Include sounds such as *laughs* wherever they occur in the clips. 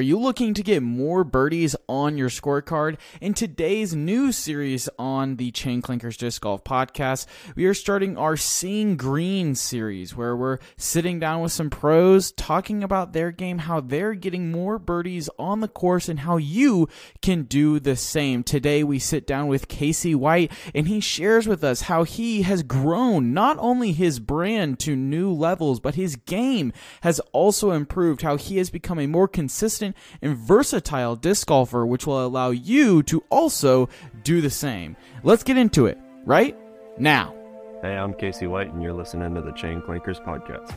Are you looking to get more birdies on your scorecard? In today's new series on the Chain Clankers Disc Golf podcast, we are starting our Seeing Green series where we're sitting down with some pros talking about their game, how they're getting more birdies on the course, and how you can do the same. Today, we sit down with Casey White and he shares with us how he has grown not only his brand to new levels, but his game has also improved, how he has become a more consistent and versatile disc golfer, which will allow you to also do the same. Let's get into it right now. Hey, I'm Casey White, and you're listening to the Chain Clankers podcast.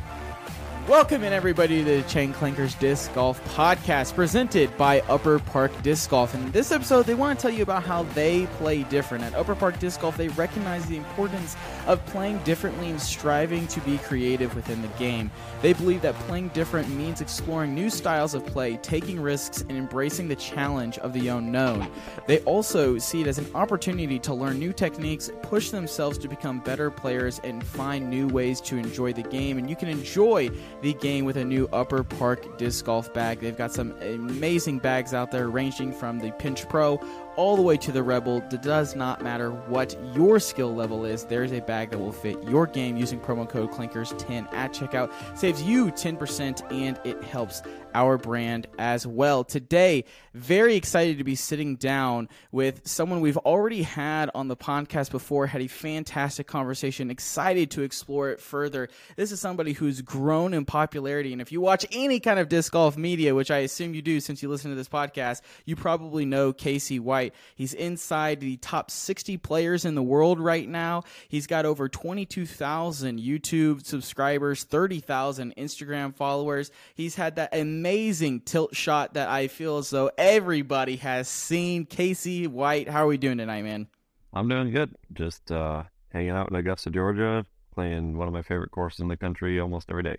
Welcome in everybody to the Chain Clankers Disc Golf Podcast presented by Upper Park Disc Golf. In this episode, they want to tell you about how they play different. At Upper Park Disc Golf, they recognize the importance of playing differently and striving to be creative within the game. They believe that playing different means exploring new styles of play, taking risks, and embracing the challenge of the unknown. They also see it as an opportunity to learn new techniques, push themselves to become better players, and find new ways to enjoy the game. And you can enjoy the game with a new Upper Park disc golf bag. They've got some amazing bags out there, ranging from the Pinch Pro all the way to the Rebel. It does not matter what your skill level is, there's a bag that will fit your game using promo code Clankers10 at checkout. Saves you 10% and it helps our brand as well. Today, very excited to be sitting down with someone we've already had on the podcast before, had a fantastic conversation, excited to explore it further. This is somebody who's grown in popularity. And if you watch any kind of disc golf media, which I assume you do since you listen to this podcast, you probably know Casey White. He's inside the top 60 players in the world right now. He's got over 22,000 YouTube subscribers, 30,000 Instagram followers. He's had that amazing tilt shot that I feel as though everybody has seen. Casey White, how are we doing tonight, man? I'm doing good. Just uh, hanging out in Augusta, Georgia, playing one of my favorite courses in the country almost every day.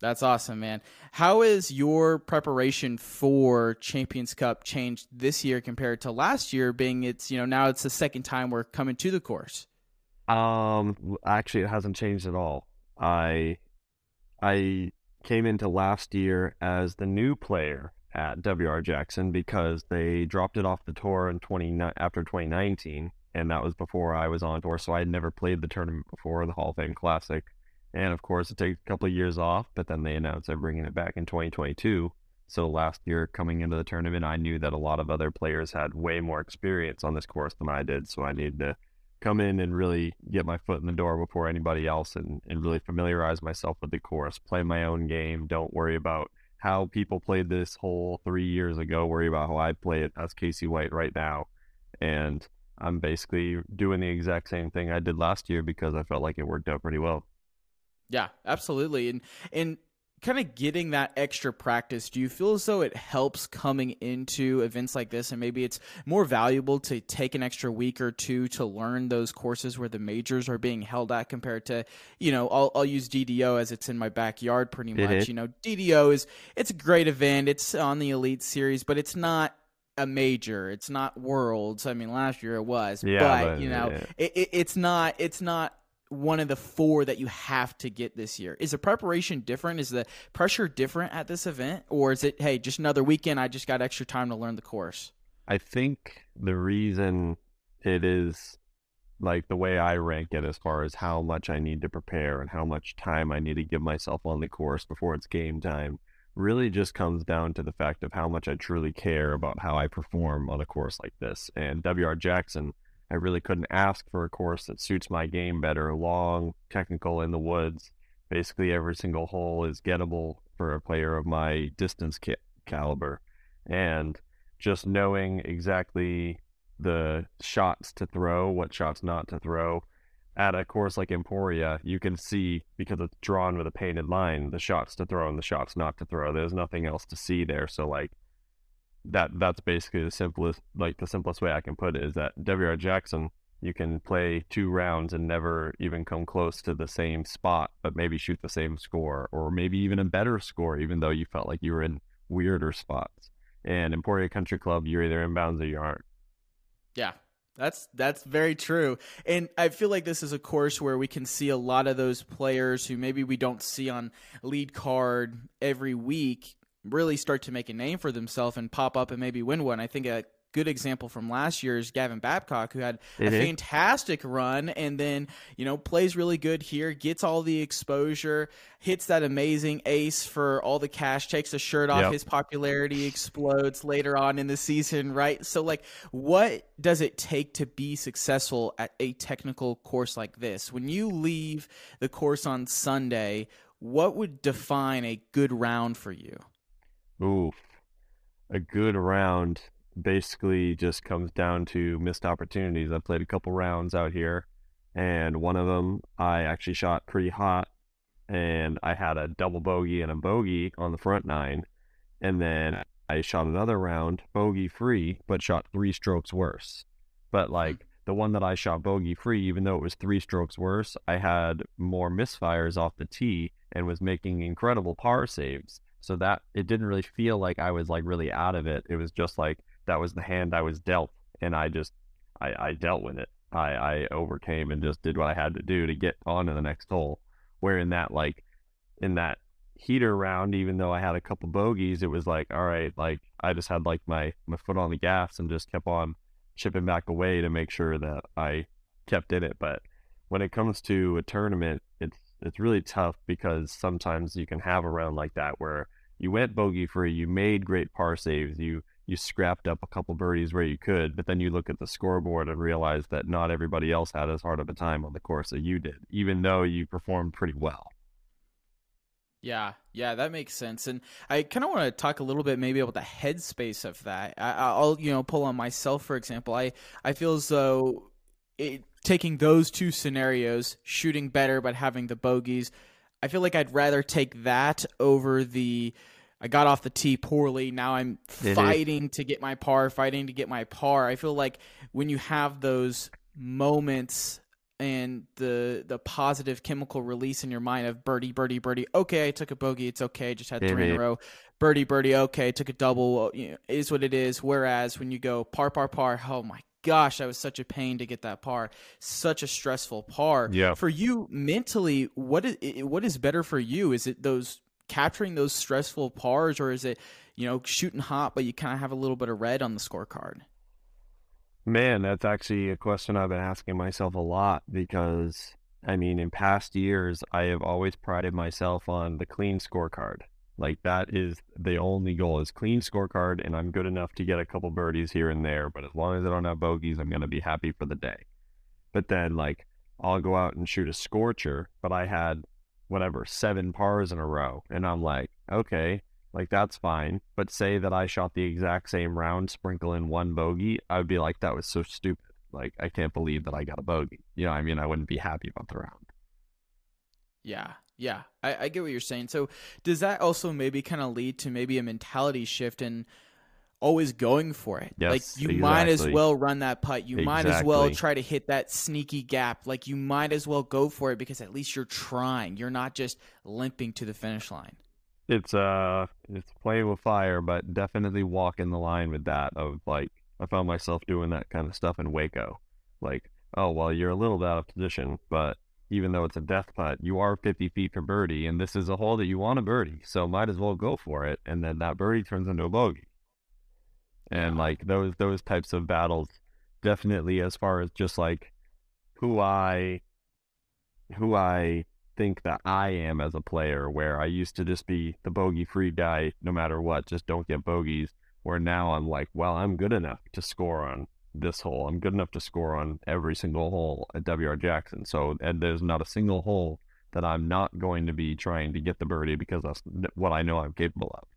That's awesome, man. How is your preparation for Champions Cup changed this year compared to last year? Being it's you know now it's the second time we're coming to the course. Um, actually, it hasn't changed at all. I I came into last year as the new player at WR Jackson because they dropped it off the tour in twenty after 2019, and that was before I was on tour, so I had never played the tournament before the Hall of Fame Classic. And of course, it takes a couple of years off, but then they announced they're bringing it back in 2022. So last year, coming into the tournament, I knew that a lot of other players had way more experience on this course than I did. So I needed to come in and really get my foot in the door before anybody else and, and really familiarize myself with the course, play my own game. Don't worry about how people played this hole three years ago. Worry about how I play it as Casey White right now. And I'm basically doing the exact same thing I did last year because I felt like it worked out pretty well. Yeah, absolutely. And and kind of getting that extra practice, do you feel as though it helps coming into events like this and maybe it's more valuable to take an extra week or two to learn those courses where the majors are being held at compared to, you know, I'll, I'll use DDO as it's in my backyard pretty much. Mm-hmm. You know, DDO is, it's a great event. It's on the elite series, but it's not a major. It's not worlds. I mean, last year it was, yeah, but, but you know, yeah. it, it, it's not, it's not one of the four that you have to get this year. Is the preparation different? Is the pressure different at this event? Or is it, hey, just another weekend, I just got extra time to learn the course? I think the reason it is like the way I rank it as far as how much I need to prepare and how much time I need to give myself on the course before it's game time really just comes down to the fact of how much I truly care about how I perform on a course like this. And WR Jackson I really couldn't ask for a course that suits my game better. Long, technical, in the woods. Basically, every single hole is gettable for a player of my distance ca- caliber. And just knowing exactly the shots to throw, what shots not to throw. At a course like Emporia, you can see because it's drawn with a painted line the shots to throw and the shots not to throw. There's nothing else to see there. So like that that's basically the simplest like the simplest way I can put it is that WR Jackson you can play two rounds and never even come close to the same spot, but maybe shoot the same score or maybe even a better score, even though you felt like you were in weirder spots. And Emporia Country Club, you're either inbounds or you aren't. Yeah, that's that's very true. And I feel like this is a course where we can see a lot of those players who maybe we don't see on lead card every week really start to make a name for themselves and pop up and maybe win one. I think a good example from last year is Gavin Babcock, who had a fantastic run and then, you know, plays really good here, gets all the exposure, hits that amazing ace for all the cash, takes the shirt off, yep. his popularity explodes later on in the season, right? So, like, what does it take to be successful at a technical course like this? When you leave the course on Sunday, what would define a good round for you? Ooh, a good round basically just comes down to missed opportunities. I played a couple rounds out here, and one of them I actually shot pretty hot, and I had a double bogey and a bogey on the front nine, and then I shot another round bogey free, but shot three strokes worse. But hmm. like the one that I shot bogey free, even though it was three strokes worse, I had more misfires off the tee and was making incredible par saves. So that it didn't really feel like I was like really out of it. It was just like that was the hand I was dealt, and I just I, I dealt with it. I, I overcame and just did what I had to do to get on to the next hole. Where in that like in that heater round, even though I had a couple bogeys, it was like, all right, like I just had like my my foot on the gas and just kept on chipping back away to make sure that I kept in it. But when it comes to a tournament, it's really tough because sometimes you can have a round like that where you went bogey free, you made great par saves, you you scrapped up a couple birdies where you could, but then you look at the scoreboard and realize that not everybody else had as hard of a time on the course that you did, even though you performed pretty well. Yeah, yeah, that makes sense. And I kind of want to talk a little bit maybe about the headspace of that. I, will you know, pull on myself for example. I I feel as though it, taking those two scenarios, shooting better but having the bogeys, I feel like I'd rather take that over the I got off the tee poorly. Now I'm fighting to get my par, fighting to get my par. I feel like when you have those moments and the the positive chemical release in your mind of birdie, birdie, birdie. Okay, I took a bogey. It's okay. Just had three in a row. Birdie, birdie. Okay, took a double. You know, is what it is. Whereas when you go par, par, par. Oh my gosh, that was such a pain to get that par. Such a stressful par. Yeah. For you mentally, what is what is better for you? Is it those capturing those stressful pars, or is it you know shooting hot, but you kind of have a little bit of red on the scorecard? Man, that's actually a question I've been asking myself a lot because I mean, in past years, I have always prided myself on the clean scorecard. Like that is the only goal is clean scorecard, and I'm good enough to get a couple birdies here and there. But as long as I don't have bogeys, I'm gonna be happy for the day. But then, like, I'll go out and shoot a scorcher, but I had whatever, seven pars in a row. And I'm like, okay, like that's fine. But say that I shot the exact same round, sprinkle in one bogey, I would be like, that was so stupid. Like, I can't believe that I got a bogey. You know, I mean, I wouldn't be happy about the round. Yeah, yeah, I, I get what you're saying. So, does that also maybe kind of lead to maybe a mentality shift and always going for it. Yes, like you exactly. might as well run that putt. You exactly. might as well try to hit that sneaky gap. Like you might as well go for it because at least you're trying. You're not just limping to the finish line. It's uh it's playing with fire, but definitely walking the line with that of like I found myself doing that kind of stuff in Waco. Like, oh well you're a little bit out of position, but even though it's a death putt, you are 50 feet from birdie, and this is a hole that you want a birdie, so might as well go for it. And then that birdie turns into a bogey and yeah. like those those types of battles definitely as far as just like who I who I think that I am as a player where I used to just be the bogey free guy no matter what just don't get bogeys where now I'm like well I'm good enough to score on this hole I'm good enough to score on every single hole at WR Jackson so and there's not a single hole that I'm not going to be trying to get the birdie because that's what I know I'm capable of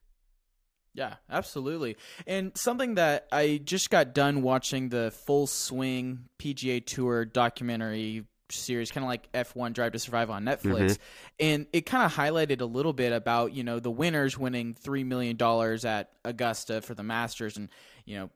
yeah, absolutely. And something that I just got done watching the Full Swing PGA Tour documentary series, kind of like F1 Drive to Survive on Netflix. Mm-hmm. And it kind of highlighted a little bit about, you know, the winners winning $3 million at Augusta for the Masters. And, you know,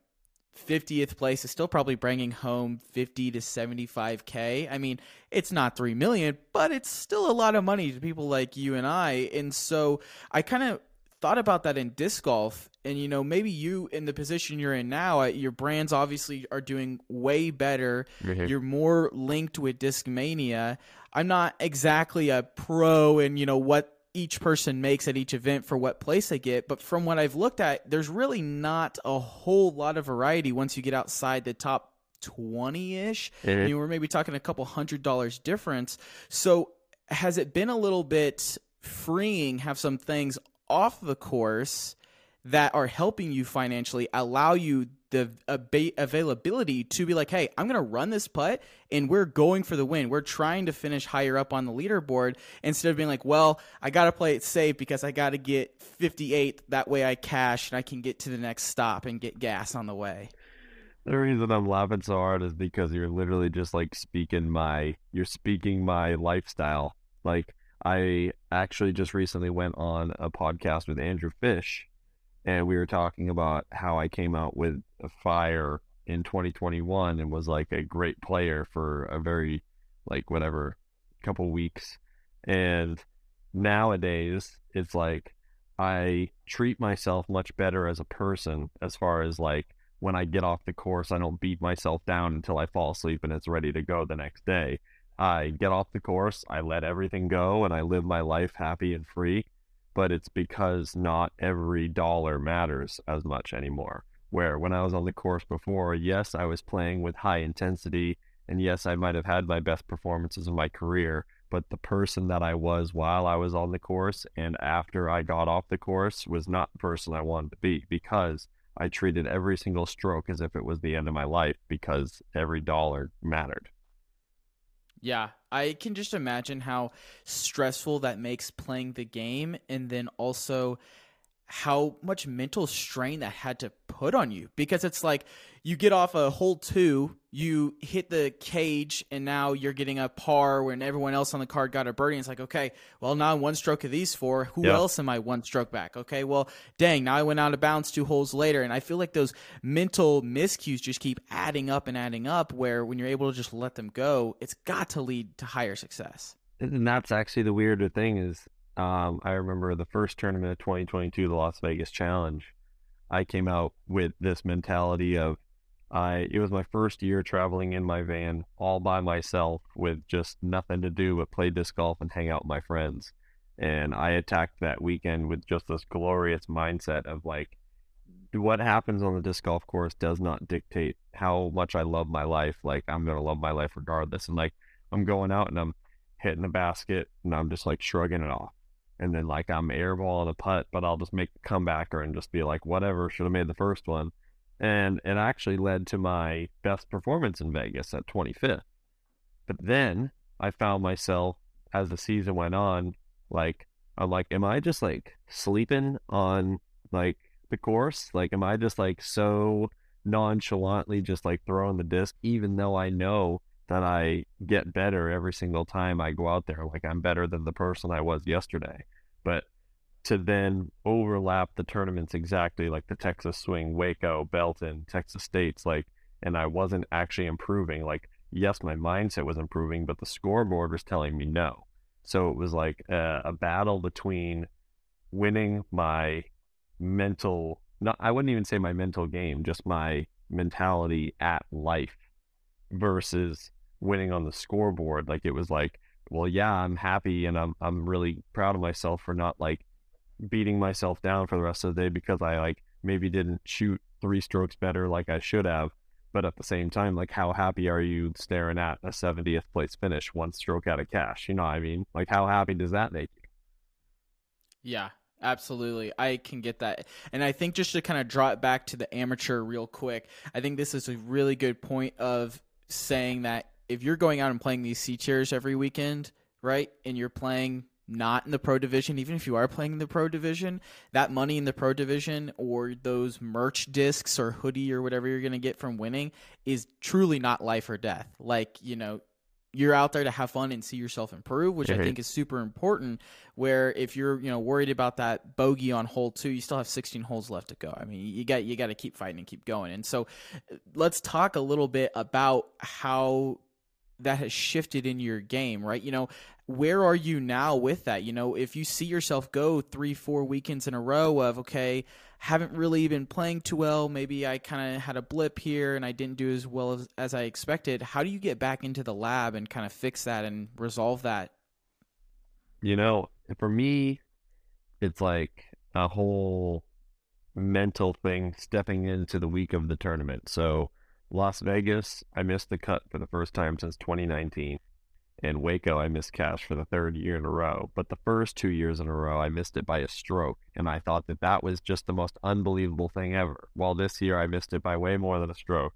50th place is still probably bringing home 50 to 75k. I mean, it's not 3 million, but it's still a lot of money to people like you and I. And so I kind of thought about that in disc golf and you know maybe you in the position you're in now uh, your brands obviously are doing way better mm-hmm. you're more linked with discmania i'm not exactly a pro in you know what each person makes at each event for what place they get. But from what I've looked at, there's really not a whole lot of variety once you get outside the top 20 ish. Mhm. I mean, we're maybe talking a couple hundred dollars difference. So has it been a little bit freeing, have some things off the course that are helping you financially allow you the ab- availability to be like, hey, I'm going to run this putt and we're going for the win. We're trying to finish higher up on the leaderboard instead of being like, well, I got to play it safe because I got to get 58. That way I cash and I can get to the next stop and get gas on the way. The reason I'm laughing so hard is because you're literally just like speaking my you're speaking my lifestyle. Like I actually just recently went on a podcast with Andrew Fish and we were talking about how I came out with a fire in 2021 and was like a great player for a very like whatever couple weeks and nowadays it's like I treat myself much better as a person as far as like when I get off the course, I don't beat myself down until I fall asleep and it's ready to go the next day. I get off the course, I let everything go, and I live my life happy and free. But it's because not every dollar matters as much anymore. Where when I was on the course before, yes, I was playing with high intensity, and yes, I might have had my best performances of my career, but the person that I was while I was on the course and after I got off the course was not the person I wanted to be because I treated every single stroke as if it was the end of my life because every dollar mattered. Yeah, I can just imagine how stressful that makes playing the game and then also how much mental strain that had to put on you because it's like you get off a hole two, you hit the cage, and now you're getting a par when everyone else on the card got a birdie. And it's like, okay, well, now one stroke of these four. Who Yeah. else am I one stroke back? Okay, well, dang, now I went out of bounds two holes later. And I feel like those mental miscues just keep adding up and adding up where when you're able to just let them go, it's got to lead to higher success. And that's actually the weirder thing is um, I remember the first tournament of 2022, the Las Vegas Challenge. I came out with this mentality of I it was my first year traveling in my van all by myself with just nothing to do but play disc golf and hang out with my friends. And I attacked that weekend with just this glorious mindset of like what happens on the disc golf course does not dictate how much I love my life. Like I'm gonna love my life regardless. And like I'm going out and I'm hitting the basket and I'm just like shrugging it off. And then like I'm airballing a putt, but I'll just make the comebacker and just be like, whatever, should have made the first one. And it actually led to my best performance in Vegas at 25th. But then I found myself as the season went on, like I'm like, am I just like sleeping on like the course? Like, am I just like so nonchalantly just like throwing the disc, even though I know that I get better every single time I go out there. Like I'm better than the person I was yesterday. But to then overlap the tournaments exactly like the Texas Swing, Waco, Belton, Texas States, like, and I wasn't actually improving. Like, yes, my mindset was improving, but the scoreboard was telling me no. So it was like a, a battle between winning my mental, not, I wouldn't even say my mental game, just my mentality at life versus winning on the scoreboard. Like it was like, well, yeah, I'm happy and I'm I'm really proud of myself for not like beating myself down for the rest of the day because I like maybe didn't shoot three strokes better like I should have. But at the same time, like how happy are you staring at a 70th place finish, one stroke out of cash? You know what I mean? Like how happy does that make you? Yeah, absolutely. I can get that. And I think just to kind of draw it back to the amateur real quick, I think this is a really good point of saying that if you're going out and playing these C tiers every weekend, right, and you're playing not in the pro division, even if you are playing in the pro division, that money in the pro division or those merch discs or hoodie or whatever you're going to get from winning is truly not life or death. Like, you know, you're out there to have fun and see yourself improve, which I Mhm. think is super important. Where if you're you know worried about that bogey on hole two, you still have 16 holes left to go. I mean, you got you got to keep fighting and keep going. And so, let's talk a little bit about how that has shifted in your game, right? You know, where are you now with that? You know, if you see yourself go three, four weekends in a row of, okay, haven't really been playing too well, maybe I kind of had a blip here and I didn't do as well as, as I expected, how do you get back into the lab and kind of fix that and resolve that? You know, for me, it's like a whole mental thing stepping into the week of the tournament. So Las Vegas, I missed the cut for the first time since 2019. In Waco, I missed cash for the third year in a row. But the first two years in a row, I missed it by a stroke. And I thought that that was just the most unbelievable thing ever. While this year, I missed it by way more than a stroke.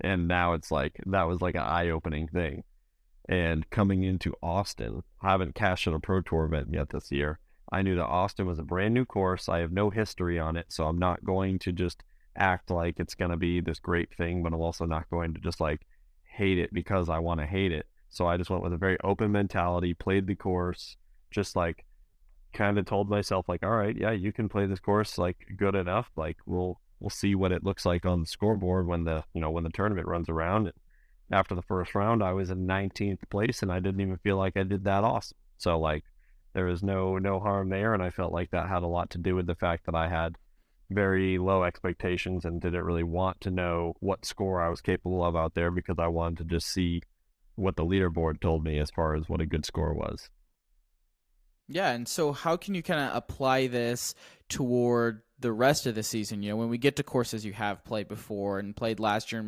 And now it's like, that was like an eye opening thing. And coming into Austin, I haven't cashed in a Pro Tour event yet this year. I knew that Austin was a brand new course. I have no history on it, so I'm not going to just act like it's going to be this great thing, but I'm also not going to just like hate it because I want to hate it. So I just went with a very open mentality, played the course, just like kind of told myself like, all right, yeah, you can play this course like good enough. Like we'll we'll see what it looks like on the scoreboard when the you know when the tournament runs around. And after the first round, I was in 19th place, and I didn't even feel like I did that awesome. So like there was no no harm there, and I felt like that had a lot to do with the fact that I had very low expectations and didn't really want to know what score I was capable of out there because I wanted to just see what the leaderboard told me as far as what a good score was. Yeah, and so how can you kind of apply this toward the rest of the season. You know, when we get to courses you have played before and played last year,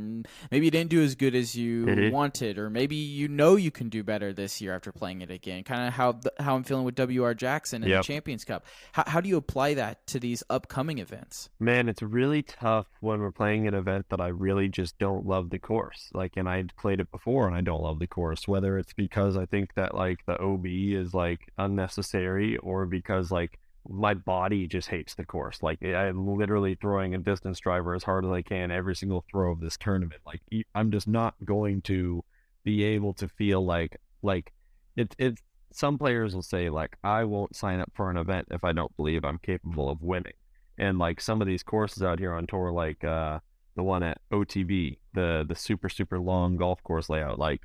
maybe you didn't do as good as you mm-hmm. wanted, or maybe you know you can do better this year after playing it again. Kind of how how I'm feeling with WR Jackson and yep. the Champions Cup. How how do you apply that to these upcoming events? Man, it's really tough when we're playing an event that I really just don't love the course. Like, and I played it before and I don't love the course. Whether it's because I think that like the OB is like unnecessary, or because like my body just hates the course. Like I'm literally throwing a distance driver as hard as I can every single throw of this tournament. Like I'm just not going to be able to feel like like it's it's some players will say like I won't sign up for an event if I don't believe I'm capable of winning. And like some of these courses out here on tour, like uh, the one at OTB, the the super super long golf course layout, like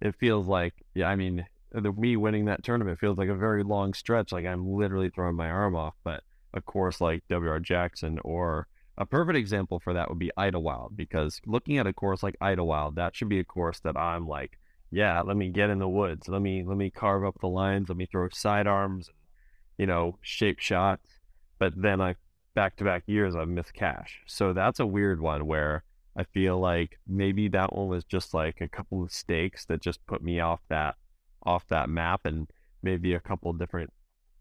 it feels like yeah. I mean, Uh, the me winning that tournament feels like a very long stretch. Like I'm literally throwing my arm off. But a course like WR Jackson or a perfect example for that would be Idlewild because looking at a course like Idlewild, that should be a course that I'm like, yeah, let me get in the woods. Let me let me carve up the lines. Let me throw sidearms, you know, shape shots. But then I back to back years I've missed cash. So that's a weird one where I feel like maybe that one was just like a couple of mistakes that just put me off that off that map and maybe a couple different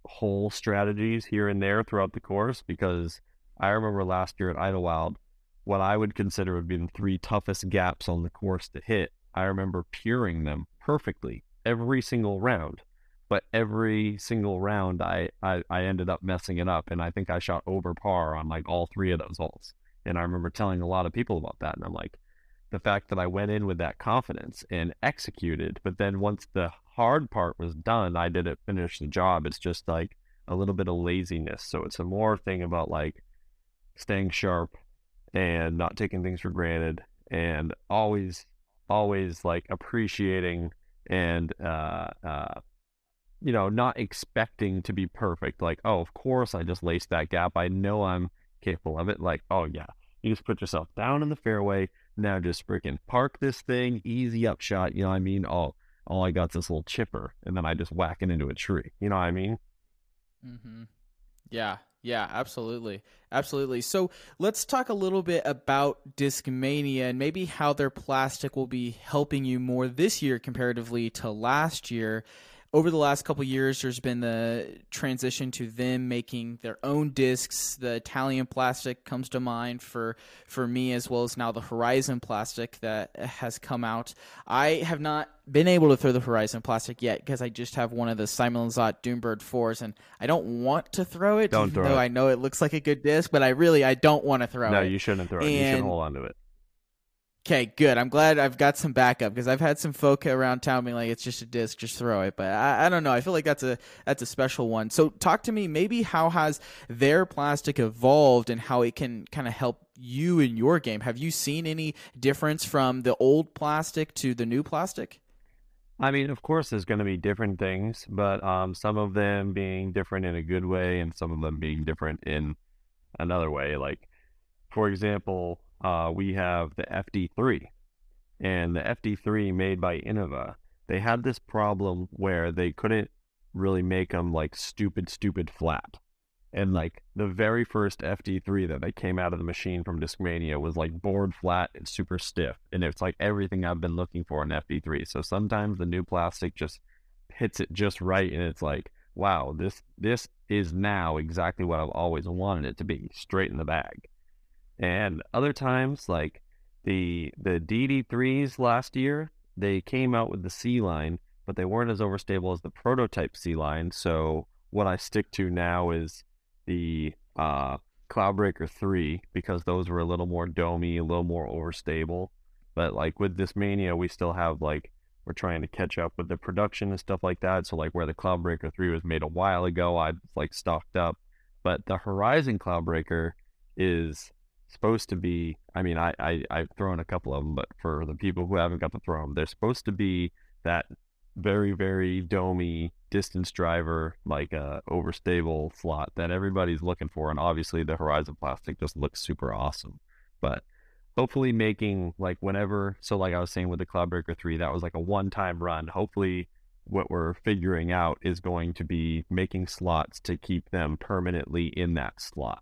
hole strategies here and there throughout the course because I remember last year at Idlewild, what I would consider would be the three toughest gaps on the course to hit. I remember puring them perfectly every single round. But every single round I, I, I ended up messing it up and I think I shot over par on like all three of those holes. And I remember telling a lot of people about that and I'm like, the fact that I went in with that confidence and executed, but then once the hard part was done, I didn't finish the job. It's just like a little bit of laziness. So it's a more thing about like staying sharp and not taking things for granted and always, always like appreciating and, uh, uh, you know, not expecting to be perfect. Like, oh, of course I just laced that gap. I know I'm capable of it. Like, oh, yeah. You just put yourself down in the fairway. Now just freaking park this thing, easy upshot. You know I mean? Oh, all I got is this little chipper, and then I just whack it into a tree. You know what I mean? Mm-hmm. Yeah, yeah, absolutely. Absolutely. So let's talk a little bit about Discmania and maybe how their plastic will be helping you more this year comparatively to last year over the last couple years, there's been the transition to them making their own discs. The Italian plastic comes to mind for for me, as well as now the Horizon plastic that has come out. I have not been able to throw the Horizon plastic yet because I just have one of the Simon Lizotte Doombird fours, and I don't want to throw it. Don't throw though it. I know it looks like a good disc, but I really I don't want to throw no, it. No, you shouldn't throw it. You should hold on to it. Okay, good. I'm glad I've got some backup because I've had some folk around town being like, "It's just a disc, just throw it." But I, I, don't know. I feel like that's a that's a special one. So talk to me. Maybe how has their plastic evolved and how it can kind of help you in your game? Have you seen any difference from the old plastic to the new plastic? I mean, of course, there's going to be different things, but um, some of them being different in a good way, and some of them being different in another way. Like, for example, uh, we have the FD3. And the FD3 made by Innova, they had this problem where they couldn't really make them like stupid, stupid flat. And like the very first FD3 that they came out of the machine from Discmania was like board flat and super stiff. And it's like everything I've been looking for in FD3. So sometimes the new plastic just hits it just right and it's like, wow, this this is now exactly what I've always wanted it to be, straight in the bag. And other times, like the the DD3s last year, they came out with the C line, but they weren't as overstable as the prototype C line. So what I stick to now is the uh, Cloudbreaker 3 because those were a little more domey, a little more overstable. But like with Discmania, we still have like we're trying to catch up with the production and stuff like that. So like where the Cloudbreaker 3 was made a while ago, I've like stocked up. But the Horizon Cloudbreaker is supposed to be I mean I, I I've thrown a couple of them, but for the people who haven't got to throw them, they're supposed to be that very very domey distance driver like a overstable slot that everybody's looking for and obviously the horizon plastic just looks super awesome. But hopefully making like whenever so like i was saying with the cloudbreaker 3 that was like a one time run. Hopefully what we're figuring out is going to be making slots to keep them permanently in that slot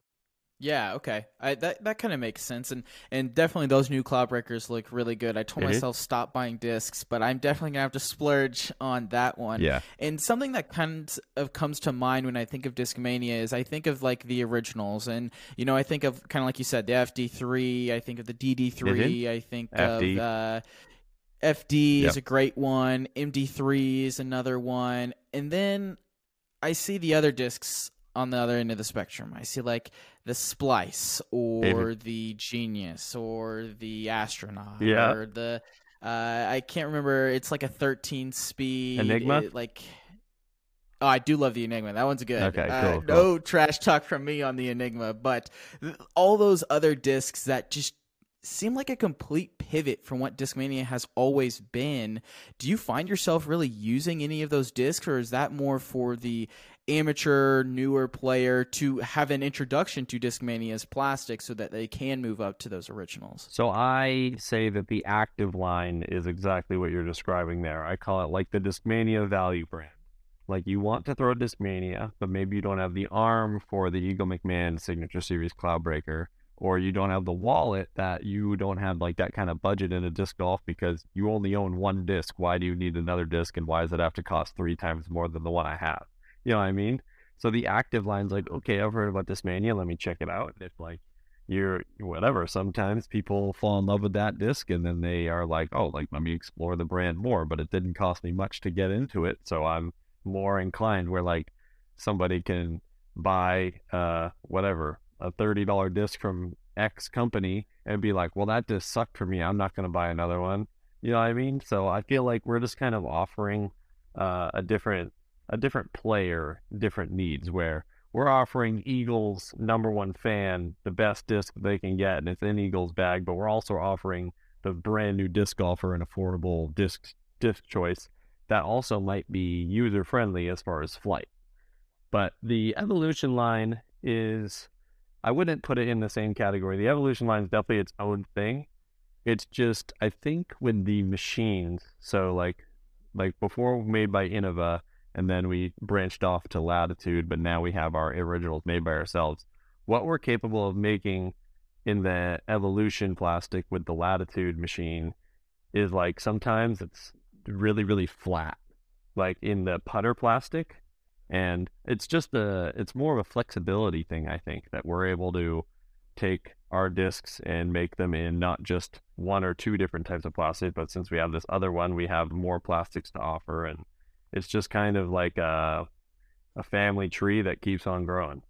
Yeah, okay. I, that that kind of makes sense, and and definitely those new Cloudbreakers look really good. I told mm-hmm. myself stop buying discs, but I'm definitely gonna have to splurge on that one. Yeah. And something that kind of comes to mind when I think of Discmania is I think of like the originals, and you know I think of kind of like you said the FD3, I think of the DD3, mm-hmm. I think FD. of uh, FD yep. is a great one, MD3 is another one, and then I see the other discs on the other end of the spectrum. I see like the Splice or the Genius or the Astronaut yeah. or the uh, I can't remember. It's like a 13 speed Enigma. It, like Oh, I do love the Enigma. That one's good. Okay, cool, uh, cool. No trash talk from me on the Enigma, but th- all those other discs that just seem like a complete pivot from what Discmania has always been. Do you find yourself really using any of those discs, or is that more for the amateur, newer player to have an introduction to Discmania's plastic so that they can move up to those originals? So I say that the active line is exactly what you're describing there. I call it like the Discmania value brand. Like you want to throw Discmania, but maybe you don't have the arm for the Eagle McMahon Signature Series Cloudbreaker or you don't have the wallet that you don't have like that kind of budget in a disc golf because you only own one disc. Why do you need another disc and why does it have to cost three times more than the one I have? You know what I mean? So the active line's like, okay, I've heard about Discmania, let me check it out. If like you're whatever, sometimes people fall in love with that disc and then they are like, oh, like let me explore the brand more, but it didn't cost me much to get into it. So I'm more inclined where like somebody can buy uh whatever a $30 disc from X company and be like, well, that disc sucked for me. I'm not going to buy another one. You know what I mean? So I feel like we're just kind of offering uh, a different a different player different needs where we're offering Eagles number one fan the best disc they can get and it's in Eagles bag, but we're also offering the brand new disc golfer an affordable disc disc choice that also might be user friendly as far as flight. But the evolution line is I wouldn't put it in the same category. The evolution line is definitely its own thing. It's just I think with the machines, so like like before made by Innova, and then we branched off to Latitude, but now we have our originals made by ourselves. What we're capable of making in the evolution plastic with the Latitude machine is like sometimes it's really really flat. Like in the putter plastic, And it's just a, it's more of a flexibility thing, I think, that we're able to take our discs and make them in not just one or two different types of plastic, but since we have this other one, we have more plastics to offer. And it's just kind of like a, a family tree that keeps on growing.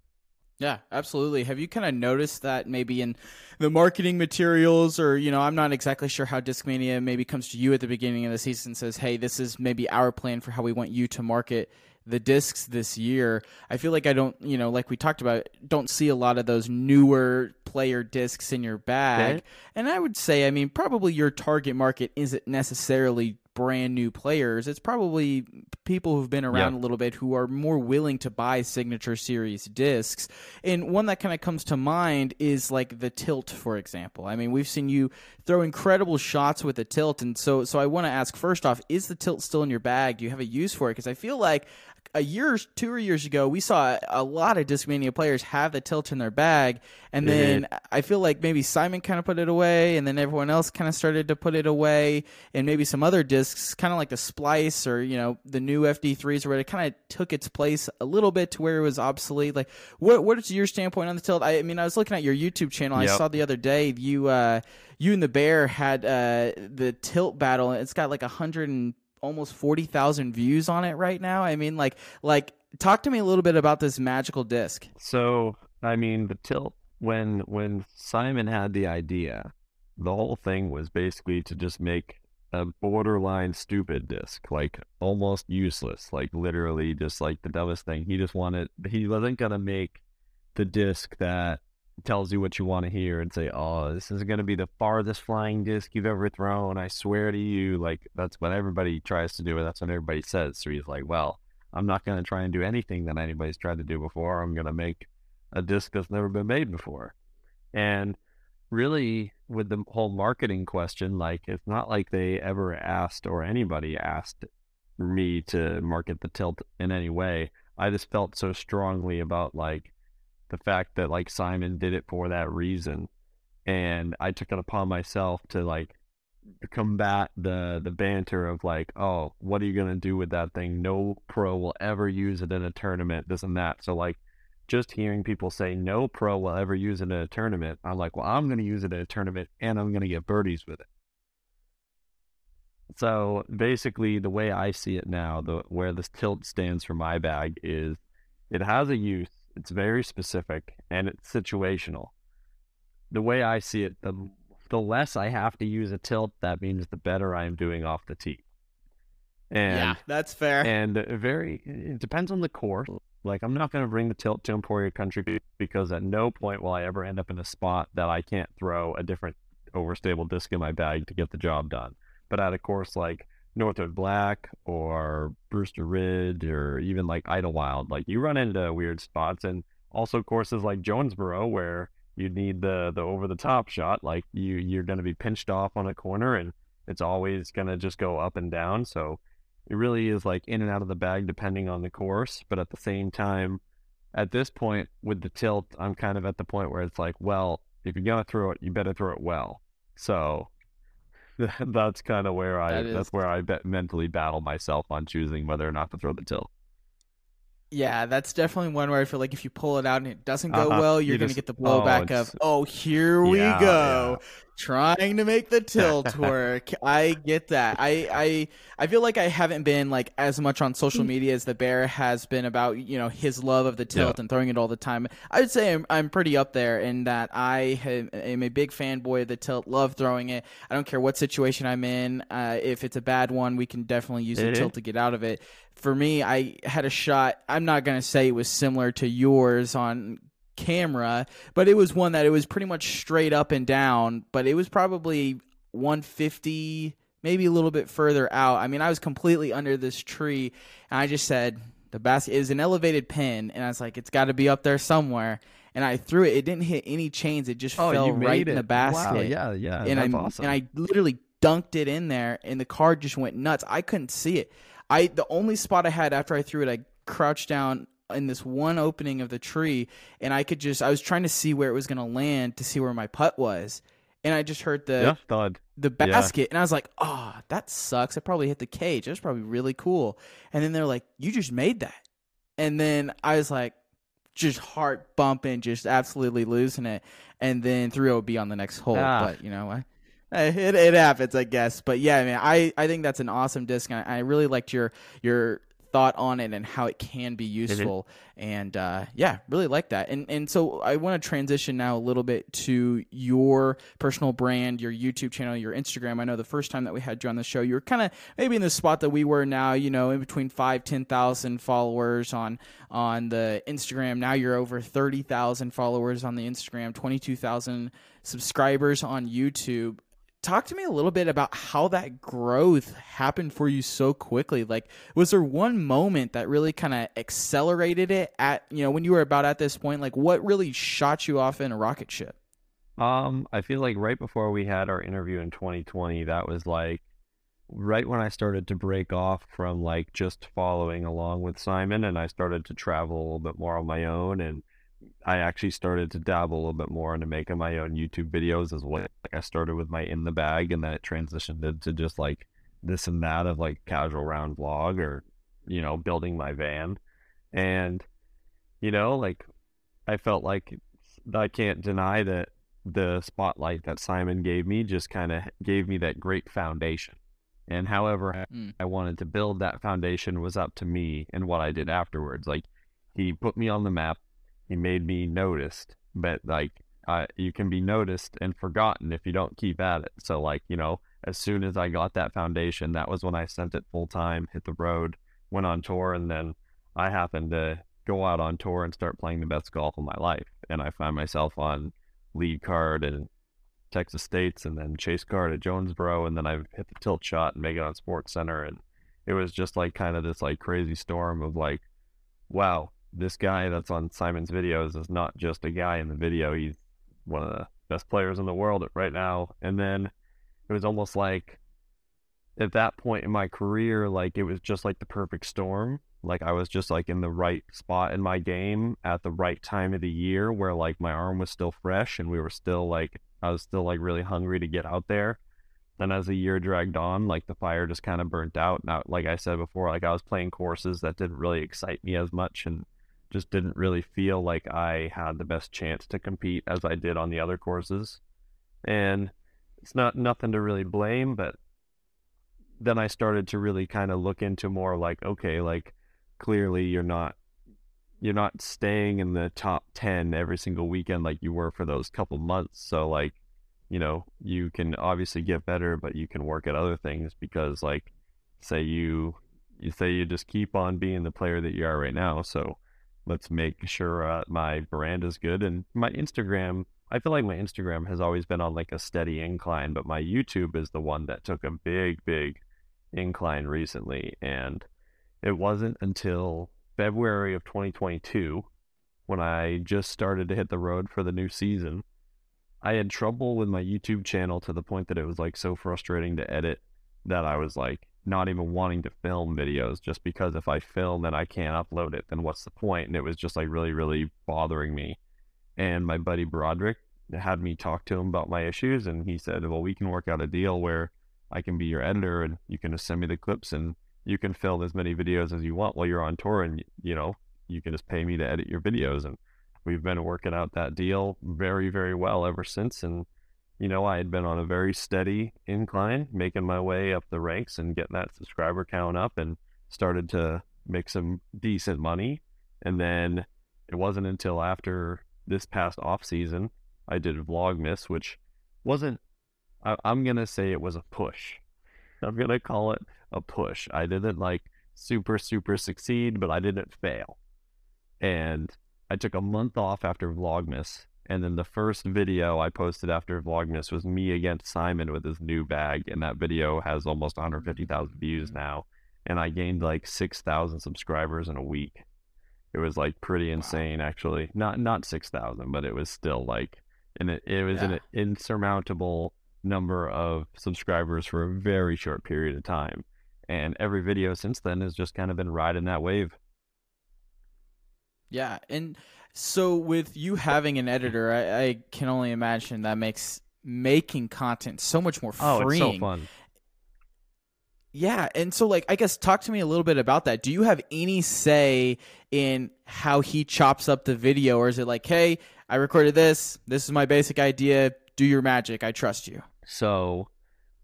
Yeah, absolutely. Have you kind of noticed that maybe in the marketing materials, or you know, I'm not exactly sure how Discmania maybe comes to you at the beginning of the season and says, "Hey, this is maybe our plan for how we want you to market the discs this year." I feel like I don't, you know, like we talked about, don't see a lot of those newer player discs in your bag. Okay. And I would say, I mean, probably your target market isn't necessarily brand new players. It's probably people who've been around Yep. a little bit who are more willing to buy signature series discs. And one that kind of comes to mind is like the tilt, for example. I mean, we've seen you throw incredible shots with the tilt, and so so I want to ask first off, is the tilt still in your bag? Do you have a use for it? Because I feel like a year, two or years ago, we saw a lot of Discmania players have the tilt in their bag, and then I feel like maybe Simon kind of put it away, and then everyone else kind of started to put it away, and maybe some other discs, kind of like the Splice or you know the new FD3s, where it kind of took its place a little bit to where it was obsolete. Like, what what is your standpoint on the tilt? I, I mean, I was looking at your YouTube channel. I saw the other day you uh, you and the Bear had uh, the tilt battle, and it's got like a hundred and almost forty thousand views on it right now. I mean, like like talk to me a little bit about this magical disc. So, I mean, the tilt when when Simon had the idea, the whole thing was basically to just make a borderline stupid disc, like almost useless, like literally just like the dumbest thing. He just wanted he wasn't gonna make the disc that tells you what you want to hear and say, "Oh, this is going to be the farthest flying disc you've ever thrown." I swear to you, like that's what everybody tries to do, and that's what everybody says. So he's like, "Well, I'm not going to try and do anything that anybody's tried to do before. I'm going to make a disc that's never been made before." And really, with the whole marketing question, like it's not like they ever asked or anybody asked me to market the tilt in any way. I just felt so strongly about like the fact that like Simon did it for that reason, and I took it upon myself to like combat the the banter of like, oh, what are you gonna do with that thing? No pro will ever use it in a tournament, this and that. So like, just hearing people say no pro will ever use it in a tournament, I'm like, well, I'm gonna use it in a tournament, and I'm gonna get birdies with it. So basically, the way I see it now, the where this tilt stands for my bag is, it has a use. It's very specific and it's situational. The way I see it, the the less I have to use a tilt, that means the better I am doing off the tee. And yeah, that's fair. and very it depends on the course. Like I'm not going to bring the tilt to Emporia Country because at no point will I ever end up in a spot that I can't throw a different overstable disc in my bag to get the job done. But at a course like Northwood Black or Brewster Ridge or even like Idlewild, like you run into weird spots, and also courses like Jonesboro where you need the the over the top shot. Like you you're to be pinched off on a corner, and it's always to just go up and down. So it really is like in and out of the bag depending on the course. But at the same time, at this point with the tilt, I'm kind of at the point where it's like, well, if you're gonna throw it, you better throw it well. So *laughs* that's kind of where I That is- that's where I bet mentally battle myself on choosing whether or not to throw the tilt. Yeah, that's definitely one where I feel like if you pull it out and it doesn't go Uh-huh. well, You you're going to get the oh, blowback it's- of, oh, here we Yeah, go. Trying to make the *laughs* tilt work. I get that. I, I I feel like I haven't been like as much on Mm. social media as the bear has been about, you know, his love of the tilt Yeah. and throwing it all the time. I would say I'm, I'm pretty up there in that I ha- am a big fanboy of the tilt, love throwing it. I don't care what situation I'm in. Uh, if it's a bad one, we can definitely use the Mhm. tilt to get out of it for me, I had a shot. I'm not going to say it was similar to yours on camera, but it was one that it was pretty much straight up and down, but it was probably 150, maybe a little bit further out. I mean, I was completely under this tree, and I just said, the basket is an elevated pin, and I was like, it's got to be up there somewhere. And I threw it. It didn't hit any chains. It just fell right in the basket Wow, yeah, yeah, and I awesome. and I literally dunked it in there, and the car just went nuts. I couldn't see it. I the only spot I had after I threw it, I crouched down in this one opening of the tree, and I could just I was trying to see where it was going to land to see where my putt was, and I just heard the yeah, thud. the Yeah. basket, and I was like, oh, that sucks. I probably hit the cage. That was probably really cool. And then they're like, you just made that. and then I was like, just heart bumping, just absolutely losing it, and then three OB on the next hole. Ah. But you know, I, it it happens, I guess. But yeah, man, I I think that's an awesome disc, I, I really liked your your thought on it and how it can be useful. And uh, yeah really like that. And and so i want to transition now a little bit to your personal brand your youtube channel your instagram. I know the first time that we had you on the show you were kind of maybe in the spot that we were now you know in between five ten thousand followers on on the instagram. Now you're over 30000 followers on the instagram 22000 subscribers on youtube talk to me a little bit about how that growth happened for you so quickly. Like was there one moment that really kind of accelerated it at you know when you were about at this point? Like what really shot you off in a rocket ship? Um, I feel like right before we had our interview in 2020, that was like right when I started to break off from like just following along with Simon and I started to travel a little bit more on my own and I actually started to dabble a little bit more into making my own YouTube videos as well. Like I started with my in the bag and then it transitioned into just like this and that of like casual round vlog or, you know, building my van. And, you know, like I felt like I can't deny that the spotlight that Simon gave me just kind of gave me that great foundation. And however Mm. I wanted to build that foundation was up to me and what I did afterwards. Like he put me on the map, he made me noticed, but like you can be noticed and forgotten if you don't keep at it. So like you know, as soon as I got that foundation, that was when I sent it full time, hit the road, went on tour, and then I happened to go out on tour and start playing the best golf of my life. And I find myself on lead card and Texas States and then chase card at Jonesboro and then I hit the tilt shot and make it on Sports Center and it was just like kind of this like crazy storm of like, wow, this guy that's on Simon's videos is not just a guy in the video. He's one of the best players in the world right now. And then it was almost like at that point in my career, like it was just like the perfect storm. Like I was just like in the right spot in my game at the right time of the year where like my arm was still fresh and we were still like I was still like really hungry to get out there. Then as the year dragged on, like the fire just kind of burnt out. Now, like I said before, like I was playing courses that didn't really excite me as much and just didn't really feel like I had the best chance to compete as I did on the other courses. And it's not nothing to really blame, but then I started to really kind of look into more like, okay, like clearly you're not you're not staying in the top 10 every single weekend like you were for those couple months. So like, you know, you can obviously get better, but you can work at other things because like say you you say you just keep on being the player that you are right now. So let's make sure uh, my brand is good and my Instagram I feel like my Instagram has always been on like a steady incline, but my YouTube is the one that took a big, big incline recently. And it wasn't until February of 2022 when I just started to hit the road for the new season. I had trouble with my YouTube channel to the point that it was like so frustrating to edit that I was like not even wanting to film videos just because if I film and I can't upload it, then what's the point? And it was just like really, really bothering me and my buddy Broderick had me talk to him about my issues and he said well we can work out a deal where i can be your editor and you can just send me the clips and you can film as many videos as you want while you're on tour and you know you can just pay me to edit your videos and we've been working out that deal very very well ever since and you know i had been on a very steady incline making my way up the ranks and getting that subscriber count up and started to make some decent money and then it wasn't until after this past off season, I did Vlogmas, which wasn't. I, I'm gonna say it was a push. I'm gonna call it a push. I didn't like super super succeed, but I didn't fail. And I took a month off after Vlogmas, and then the first video I posted after Vlogmas was me against Simon with his new bag, and that video has almost 150,000 views mm. now, and I gained like 6,000 subscribers in a week. It was like pretty insane, actually. Not not six thousand, but it was still like, and it it was Yeah. an insurmountable number of subscribers for a very short period of time. And every video since then has just kind of been riding that wave. Yeah, and so with you having an editor, I, I can only imagine that makes making content so much more Oh, it's so fun. Yeah, and so like I guess talk to me a little bit about that. Do you have any say in how he chops up the video or is it like, "Hey, I recorded this. This is my basic idea. Do your magic. I trust you." So,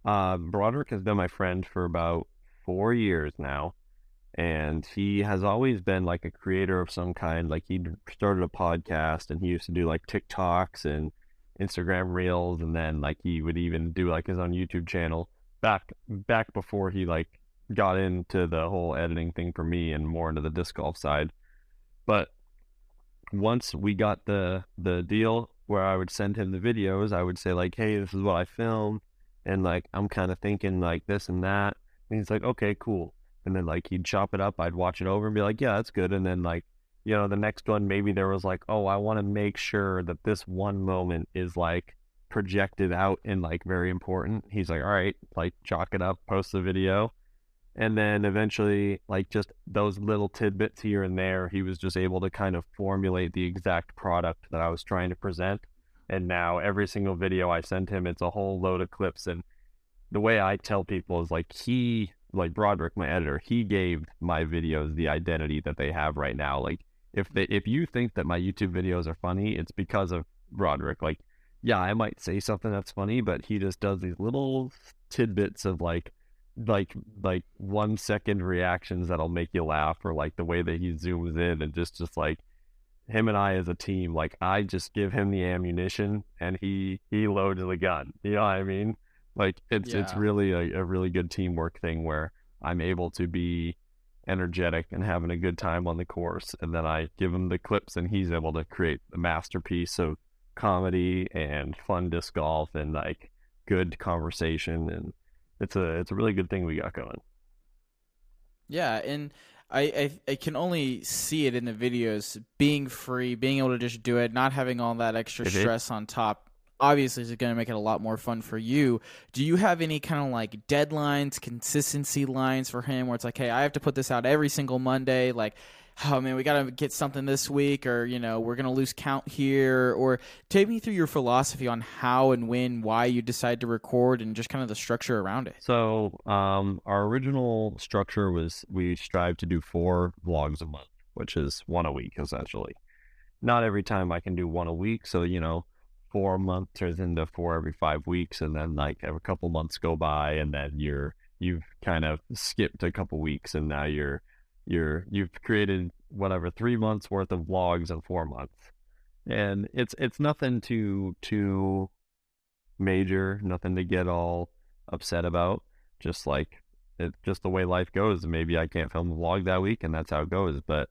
uh, Broderick has been my friend for about 4 years now, and he has always been like a creator of some kind. Like he started a podcast and he used to do like TikToks and Instagram reels and then like he would even do like his own YouTube channel back back before he like got into the whole editing thing for me and more into the disc golf side. But once we got the the deal where I would send him the videos, I would say like, "Hey, this is what I filmed," and like I'm kind of thinking like this and that. And he's like, "Okay, cool." And then like he'd chop it up, I'd watch it over and be like, "Yeah, that's good." And then like you know, the next one maybe there was like, "Oh, I want to make sure that this one moment is like projected out and like very important. He's like, all right, like chalk it up, post the video. And then eventually, like just those little tidbits here and there, he was just able to kind of formulate the exact product that I was trying to present. And now every single video I send him, it's a whole load of clips. And the way I tell people is like he, like Broderick, my editor, he gave my videos the identity that they have right now. Like if they, if you think that my YouTube videos are funny, it's because of Broderick. Like yeah, I might say something that's funny, but he just does these little tidbits of like like like one second reactions that'll make you laugh or like the way that he zooms in and just just like him and I as a team, like I just give him the ammunition and he he loads the gun. You know what I mean? Like it's yeah. it's really a, a really good teamwork thing where I'm able to be energetic and having a good time on the course and then I give him the clips and he's able to create a masterpiece of comedy and fun disc golf and like good conversation and it's a it's a really good thing we got going. Yeah, and I, I, I can only see it in the videos being free, being able to just do it, not having all that extra if stress it, on top. Obviously, is going to make it a lot more fun for you. Do you have any kind of like deadlines, consistency lines for him, where it's like, hey, I have to put this out every single Monday, like oh man, we got to get something this week, or you know, we're gonna lose count here, or take me through your philosophy on how and when, why you decide to record, and just kind of the structure around it. So, um, our original structure was we strive to do four vlogs a month, which is one a week essentially. Not every time I can do one a week, so you know, four months month turns into four every five weeks, and then like a couple months go by, and then you're you've kind of skipped a couple weeks, and now you're you're you've created whatever three months worth of vlogs in four months, and it's it's nothing too too major, nothing to get all upset about. Just like it's just the way life goes. Maybe I can't film a vlog that week, and that's how it goes. But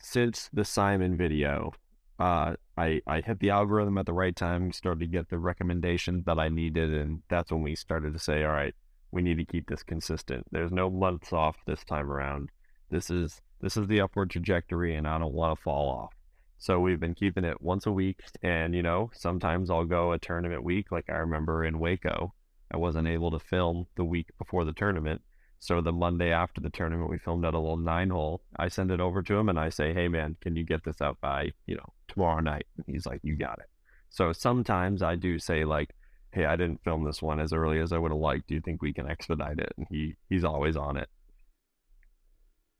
since the Simon video, uh, I I hit the algorithm at the right time, started to get the recommendations that I needed, and that's when we started to say, all right, we need to keep this consistent. There's no months off this time around. This is this is the upward trajectory and I don't want to fall off. So we've been keeping it once a week and you know, sometimes I'll go a tournament week like I remember in Waco. I wasn't able to film the week before the tournament. So the Monday after the tournament, we filmed at a little nine hole. I send it over to him and I say, "Hey man, can you get this out by you know tomorrow night?" And he's like, "You got it." So sometimes I do say like, "Hey, I didn't film this one as early as I would have liked. Do you think we can expedite it?" And he he's always on it.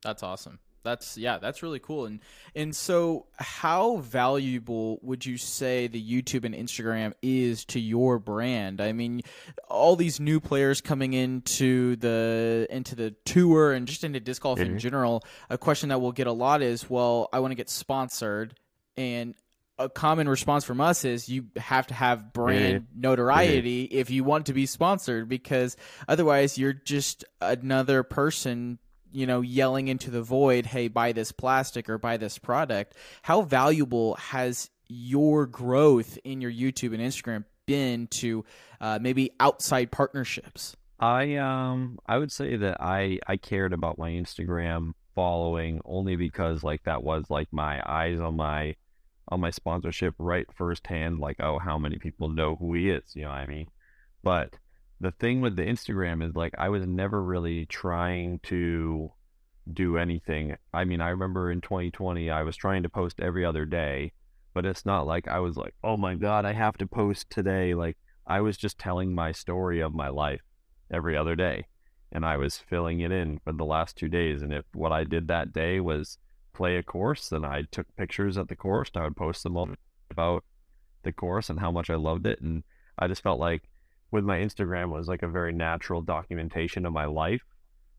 That's awesome. That's yeah, that's really cool. And and so how valuable would you say the YouTube and Instagram is to your brand? I mean, all these new players coming into the into the tour and just into disc golf mm-hmm. in general, a question that we'll get a lot is, well, I want to get sponsored and a common response from us is you have to have brand mm-hmm. notoriety mm-hmm. if you want to be sponsored because otherwise you're just another person you know, yelling into the void, hey, buy this plastic or buy this product. How valuable has your growth in your YouTube and Instagram been to uh, maybe outside partnerships? I um I would say that I I cared about my Instagram following only because like that was like my eyes on my on my sponsorship right firsthand like oh how many people know who he is you know what I mean but the thing with the Instagram is like I was never really trying to do anything. I mean, I remember in 2020 I was trying to post every other day, but it's not like I was like, "Oh my god, I have to post today." Like I was just telling my story of my life every other day. and I was filling it in for the last two days. And if what I did that day was play a course, then I took pictures at the course. And I would post them all about the course and how much I loved it. And I just felt like with my Instagram was like a very natural documentation of my life,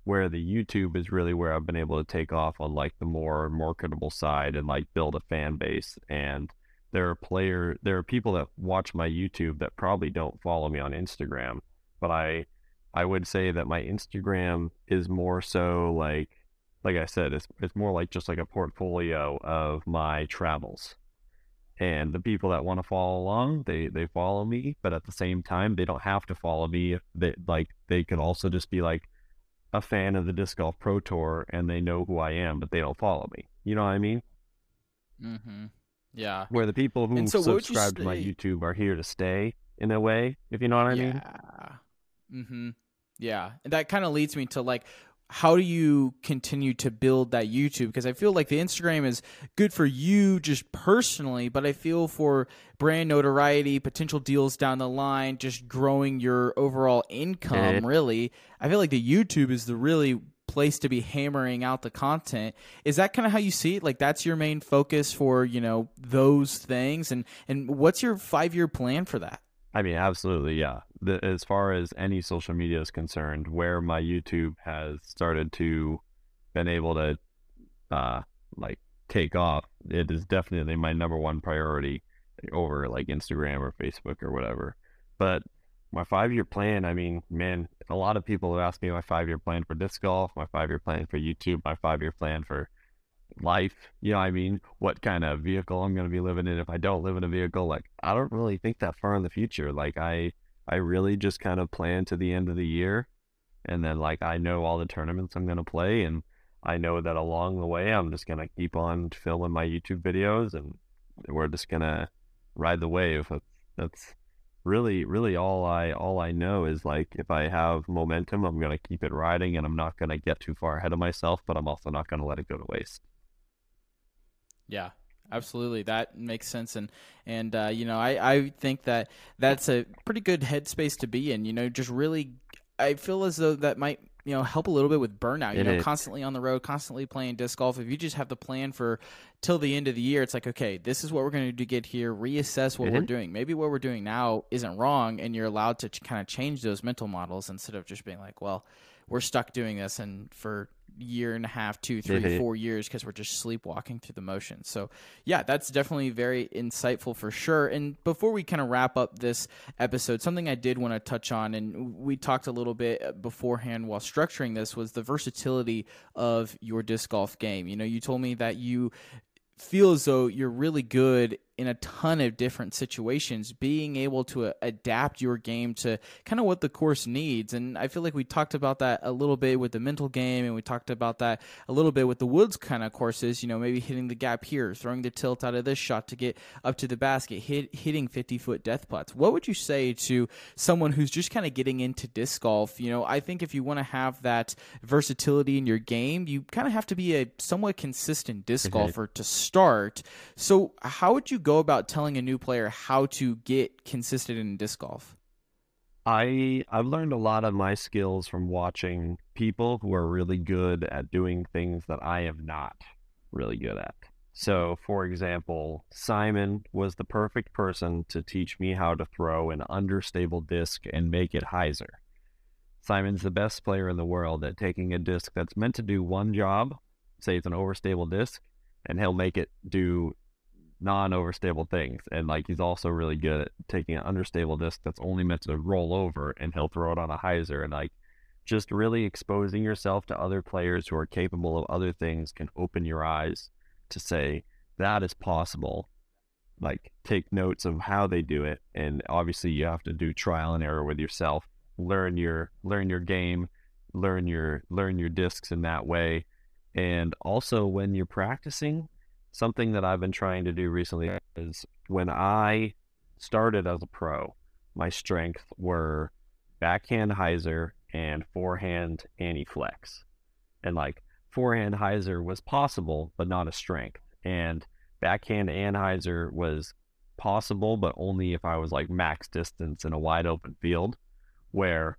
where the YouTube is really where I've been able to take off on like the more marketable side and like build a fan base. And there are player there are people that watch my YouTube that probably don't follow me on Instagram, but I I would say that my Instagram is more so like like I said, it's it's more like just like a portfolio of my travels. And the people that want to follow along, they they follow me, but at the same time, they don't have to follow me. They like, they could also just be like a fan of the disc golf pro tour, and they know who I am, but they don't follow me. You know what I mean? Mm-hmm. Yeah. Where the people who so subscribe to my YouTube are here to stay, in a way, if you know what I yeah. mean. Mm-hmm. Yeah. And that kind of leads me to like how do you continue to build that YouTube? Because I feel like the Instagram is good for you just personally, but I feel for brand notoriety, potential deals down the line, just growing your overall income, eh. really. I feel like the YouTube is the really place to be hammering out the content. Is that kind of how you see it? Like that's your main focus for, you know, those things and and what's your 5-year plan for that? I mean, absolutely, yeah. The, as far as any social media is concerned, where my YouTube has started to been able to, uh, like take off, it is definitely my number one priority over like Instagram or Facebook or whatever. But my five year plan, I mean, man, a lot of people have asked me my five year plan for disc golf, my five year plan for YouTube, my five year plan for life. You know, I mean, what kind of vehicle I'm going to be living in if I don't live in a vehicle. Like, I don't really think that far in the future. Like, I, I really just kind of plan to the end of the year. And then, like, I know all the tournaments I'm going to play. And I know that along the way, I'm just going to keep on filming my YouTube videos and we're just going to ride the wave. That's, really, really all I, all I know is like, if I have momentum, I'm going to keep it riding and I'm not going to get too far ahead of myself, but I'm also not going to let it go to waste. Yeah, absolutely that makes sense and and uh, you know I, I think that that's a pretty good headspace to be in you know just really i feel as though that might you know help a little bit with burnout you It know is. constantly on the road constantly playing disc golf if you just have the plan for till the end of the year it's like okay this is what we're going to do to get here reassess what we're Mhm. doing maybe what we're doing now isn't wrong and you're allowed to ch- kind of change those mental models instead of just being like well we're stuck doing this and for year and a half two three Mhm. four years because we're just sleepwalking through the motions. So yeah that's definitely very insightful for sure. And before we kind of wrap up this episode something i did want to touch on and we talked a little bit beforehand while structuring this was the versatility of your disc golf game. You know you told me that you feel as though you're really good in a ton of different situations, being able to uh, adapt your game to kind of what the course needs. And I feel like we talked about that a little bit with the mental game, and we talked about that a little bit with the woods kind of courses. You know, maybe hitting the gap here, throwing the tilt out of this shot to get up to the basket, hit, hitting 50 foot death putts. What would you say to someone who's just kind of getting into disc golf? You know, I think if you want to have that versatility in your game, you kind of have to be a somewhat consistent disc Mhm. golfer to start. So, how would you go about telling a new player how to get consistent in disc golf? I I've learned a lot of my skills from watching people who are really good at doing things that I am not really good at. So, for example, Simon was the perfect person to teach me how to throw an understable disc and make it hyzer. Simon's the best player in the world at taking a disc that's meant to do one job, say it's an overstable disc, and he'll make it do non-overstable things and like he's also really good at taking an understable disc that's only meant to roll over and he'll throw it on a hyzer and like just really exposing yourself to other players who are capable of other things can open your eyes to say that is possible. Like take notes of how they do it and obviously you have to do trial and error with yourself. Learn your learn your game learn your learn your discs in that way and also when you're practicing something that I've been trying to do recently is when I started as a pro, my strengths were backhand hyzer and forehand anti flex. And like forehand hyzer was possible, but not a strength. And backhand anhyzer was possible, but only if I was like max distance in a wide open field, where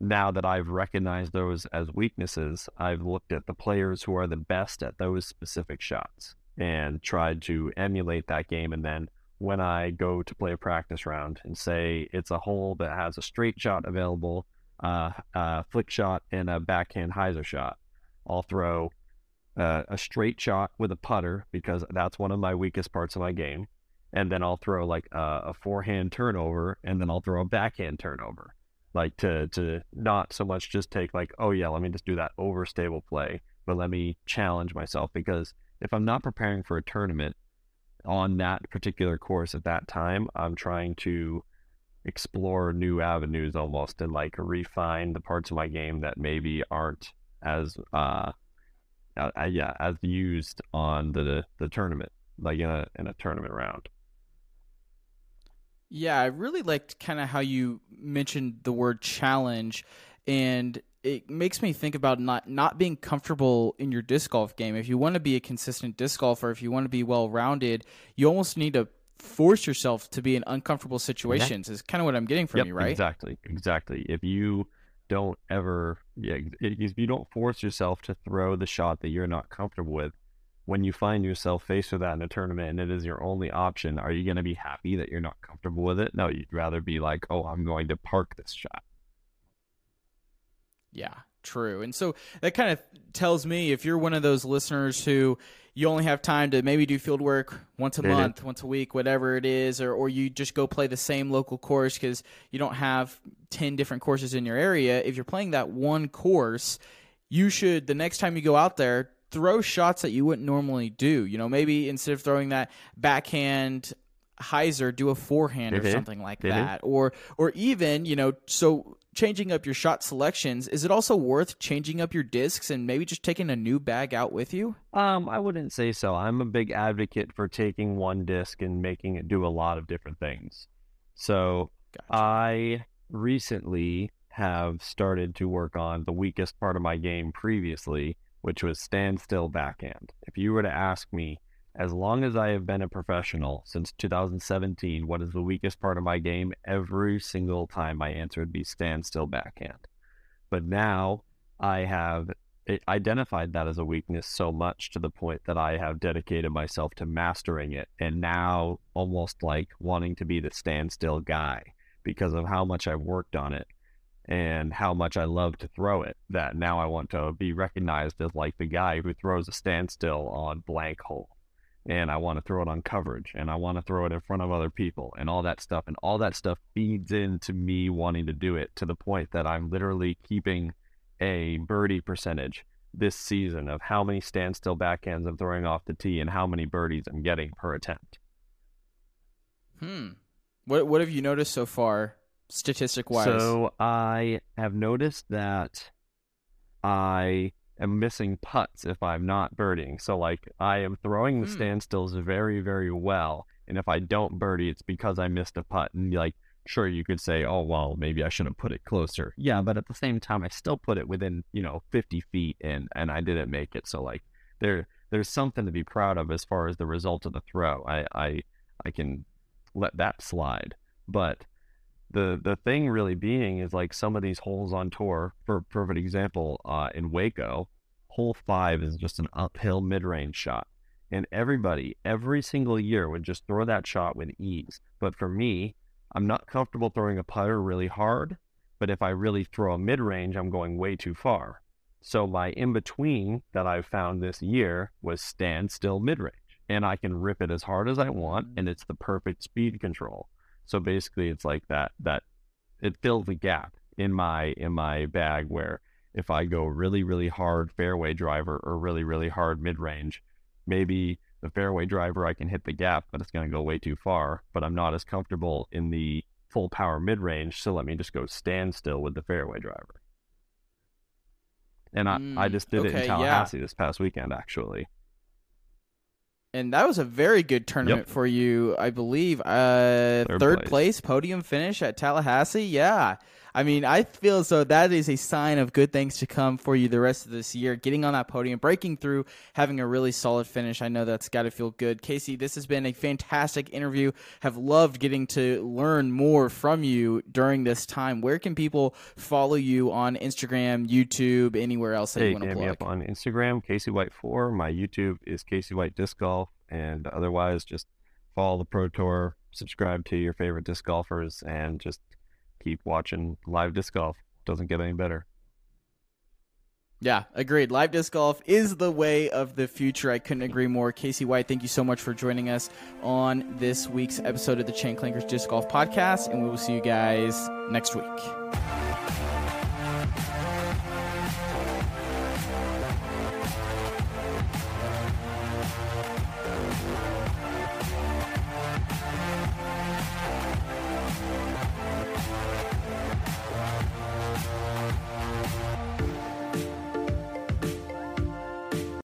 now that I've recognized those as weaknesses, I've looked at the players who are the best at those specific shots and tried to emulate that game. And then when I go to play a practice round and say it's a hole that has a straight shot available, uh, a flick shot, and a backhand hyzer shot, I'll throw uh, a straight shot with a putter because that's one of my weakest parts of my game. And then I'll throw like a, a forehand turnover, and then I'll throw a backhand turnover like to to not so much just take like oh yeah let me just do that overstable play but let me challenge myself because if i'm not preparing for a tournament on that particular course at that time i'm trying to explore new avenues almost and like refine the parts of my game that maybe aren't as uh, uh yeah as used on the the tournament like in a in a tournament round yeah, I really liked kind of how you mentioned the word challenge, and it makes me think about not not being comfortable in your disc golf game. If you want to be a consistent disc golfer, if you want to be well rounded, you almost need to force yourself to be in uncomfortable situations. Yeah. Is kind of what I'm getting from yep, you, right? Exactly, exactly. If you don't ever, yeah, if you don't force yourself to throw the shot that you're not comfortable with, when you find yourself faced with that in a tournament and it is your only option, are you going to be happy that you're not comfortable with it? No, you'd rather be like, oh, I'm going to park this shot. Yeah, true. And so that kind of tells me if you're one of those listeners who you only have time to maybe do field work once a mm-hmm. month, once a week, whatever it is, or, or you just go play the same local course because you don't have 10 different courses in your area. If you're playing that one course, you should, the next time you go out there, throw shots that you wouldn't normally do. You know, maybe instead of throwing that backhand hyzer, do a forehand mm-hmm. or something like mm-hmm. that. Or or even, you know, so changing up your shot selections, is it also worth changing up your discs and maybe just taking a new bag out with you? Um, I wouldn't say so. I'm a big advocate for taking one disc and making it do a lot of different things. So gotcha. I recently have started to work on the weakest part of my game previously, which was standstill backhand. If you were to ask me, as long as I have been a professional since 2017, what is the weakest part of my game? Every single time my answer would be standstill backhand. But now I have identified that as a weakness so much to the point that I have dedicated myself to mastering it and now almost like wanting to be the standstill guy because of how much I've worked on it and how much I love to throw it that now I want to be recognized as like the guy who throws a standstill on blank hole. And I want to throw it on coverage and I want to throw it in front of other people and all that stuff. And all that stuff feeds into me wanting to do it to the point that I'm literally keeping a birdie percentage this season of how many standstill backhands I'm throwing off the tee and how many birdies I'm getting per attempt. Hmm. What what have you noticed so far statistic wise? So I have noticed that I am missing putts if I'm not birding. So like I am throwing the mm. standstills very, very well. And if I don't birdie, it's because I missed a putt. And like, sure, you could say, oh, well, maybe I should have put it closer. Yeah, but at the same time, I still put it within, you know, 50 feet and, and I didn't make it. So like there, there's something to be proud of as far as the result of the throw. I, I, I can let that slide. But the the thing really being is like some of these holes on tour. For perfect example, uh, in Waco, hole five is just an uphill mid range shot, and everybody every single year would just throw that shot with ease. But for me, I'm not comfortable throwing a putter really hard. But if I really throw a mid range, I'm going way too far. So my in between that I've found this year was stand still mid range, and I can rip it as hard as I want, and it's the perfect speed control. So basically, it's like that that it fills a gap in my in my bag where if I go really really hard fairway driver or really really hard mid range, maybe the fairway driver I can hit the gap, but it's going to go way too far. But I'm not as comfortable in the full power mid range, so let me just go stand still with the fairway driver. And I, mm, I just did okay, it in Tallahassee yeah. this past weekend, actually. And that was a very good tournament Yep. for you, I believe. Uh, third, Third place. place. podium finish at Tallahassee. Yeah. I mean, I feel as though that is a sign of good things to come for you the rest of this year. Getting on that podium, breaking through, having a really solid finish. I know that's got to feel good. Casey, this has been a fantastic interview. Have loved getting to learn more from you during this time. Where can people follow you on Instagram, YouTube, anywhere else that Hey, you want to hit me up on Instagram, Casey White Four. My YouTube is Casey White Disc Golf, and otherwise, just follow the Pro Tour, subscribe to your favorite disc golfers, and just keep watching live disc golf. Doesn't get any better. Yeah, agreed. Live disc golf is the way of the future. I couldn't agree more. Casey White, thank you so much for joining us on this week's episode of the Chain Clankers Disc Golf Podcast, and we will see you guys next week.